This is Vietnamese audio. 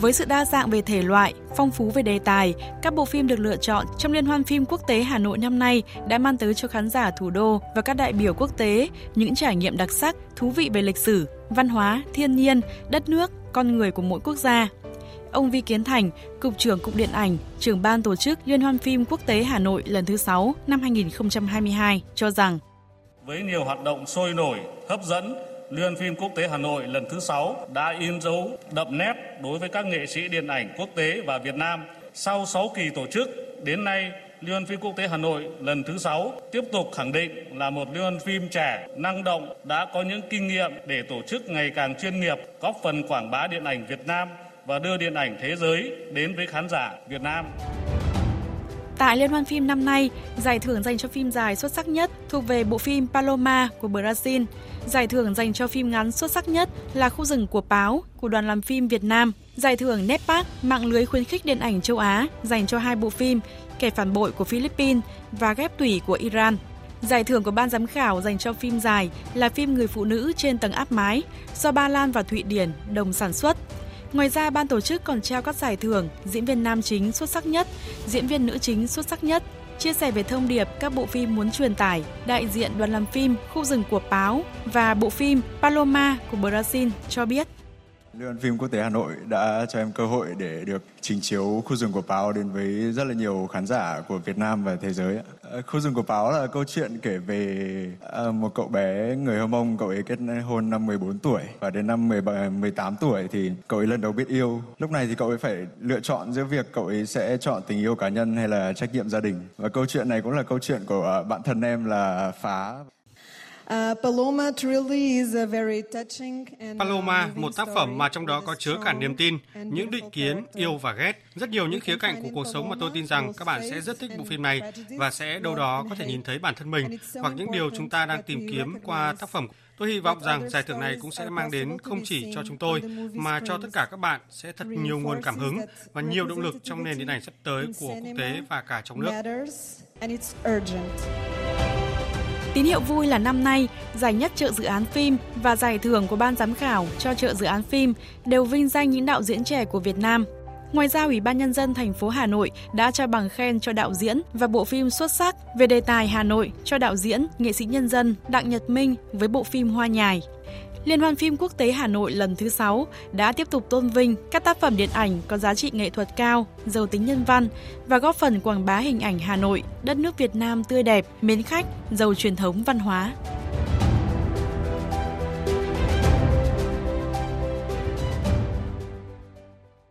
Với sự đa dạng về thể loại, phong phú về đề tài, các bộ phim được lựa chọn trong Liên hoan phim quốc tế Hà Nội năm nay đã mang tới cho khán giả thủ đô và các đại biểu quốc tế những trải nghiệm đặc sắc, thú vị về lịch sử, văn hóa, thiên nhiên, đất nước, con người của mỗi quốc gia. Ông Vi Kiến Thành, Cục trưởng Cục Điện ảnh, trưởng ban tổ chức Liên hoan phim quốc tế Hà Nội lần thứ 6 năm 2022 cho rằng với nhiều hoạt động sôi nổi, hấp dẫn, Liên phim quốc tế Hà Nội lần thứ 6 đã in dấu đậm nét đối với các nghệ sĩ điện ảnh quốc tế và Việt Nam. Sau 6 kỳ tổ chức, đến nay Liên phim quốc tế Hà Nội lần thứ 6 tiếp tục khẳng định là một liên phim trẻ, năng động, đã có những kinh nghiệm để tổ chức ngày càng chuyên nghiệp, góp phần quảng bá điện ảnh Việt Nam và đưa điện ảnh thế giới đến với khán giả Việt Nam. Tại Liên hoan phim năm nay, giải thưởng dành cho phim dài xuất sắc nhất thuộc về bộ phim Paloma của Brazil. Giải thưởng dành cho phim ngắn xuất sắc nhất là Khu rừng của Páo của đoàn làm phim Việt Nam. Giải thưởng NEPAC, mạng lưới khuyến khích điện ảnh châu Á, dành cho hai bộ phim Kẻ phản bội của Philippines và Ghép tủy của Iran. Giải thưởng của ban giám khảo dành cho phim dài là phim Người phụ nữ trên tầng áp mái do Ba Lan và Thụy Điển đồng sản xuất. Ngoài ra, ban tổ chức còn trao các giải thưởng diễn viên nam chính xuất sắc nhất, diễn viên nữ chính xuất sắc nhất, chia sẻ về thông điệp các bộ phim muốn truyền tải, đại diện đoàn làm phim Khu rừng của báo và bộ phim Paloma của Brazil cho biết. Liên hoan phim quốc tế Hà Nội đã cho em cơ hội để được trình chiếu khu rừng của báo đến với rất là nhiều khán giả của Việt Nam và thế giới. Ờ, khu rừng của báo là câu chuyện kể về ờ, một cậu bé người Hơ Mông, cậu ấy kết hôn năm 14 tuổi và đến năm 17, 18 tuổi thì cậu ấy lần đầu biết yêu. Lúc này thì cậu ấy phải lựa chọn giữa việc cậu ấy sẽ chọn tình yêu cá nhân hay là trách nhiệm gia đình. Và câu chuyện này cũng là câu chuyện của ờ, bạn thân em là Phá. Uh, Paloma, một tác phẩm mà trong đó có chứa cả niềm tin, những định kiến, yêu và ghét, rất nhiều những khía cạnh của cuộc sống mà tôi tin rằng các bạn sẽ rất thích bộ phim này và sẽ đâu đó có thể nhìn thấy bản thân mình. Hoặc những điều chúng ta đang tìm kiếm qua tác phẩm. Tôi hy vọng rằng giải thưởng này cũng sẽ mang đến không chỉ cho chúng tôi mà cho tất cả các bạn sẽ thật nhiều nguồn cảm hứng và nhiều động lực trong nền điện ảnh sắp tới của quốc tế và cả trong nước. Tín hiệu vui là năm nay, giải nhất trợ dự án phim và giải thưởng của ban giám khảo cho trợ dự án phim đều vinh danh những đạo diễn trẻ của Việt Nam. Ngoài ra, Ủy ban Nhân dân thành phố Hà Nội đã trao bằng khen cho đạo diễn và bộ phim xuất sắc về đề tài Hà Nội cho đạo diễn, nghệ sĩ nhân dân Đặng Nhật Minh với bộ phim Hoa Nhài. Liên hoan phim quốc tế Hà Nội lần thứ 6 đã tiếp tục tôn vinh các tác phẩm điện ảnh có giá trị nghệ thuật cao, giàu tính nhân văn và góp phần quảng bá hình ảnh Hà Nội, đất nước Việt Nam tươi đẹp, mến khách, giàu truyền thống văn hóa.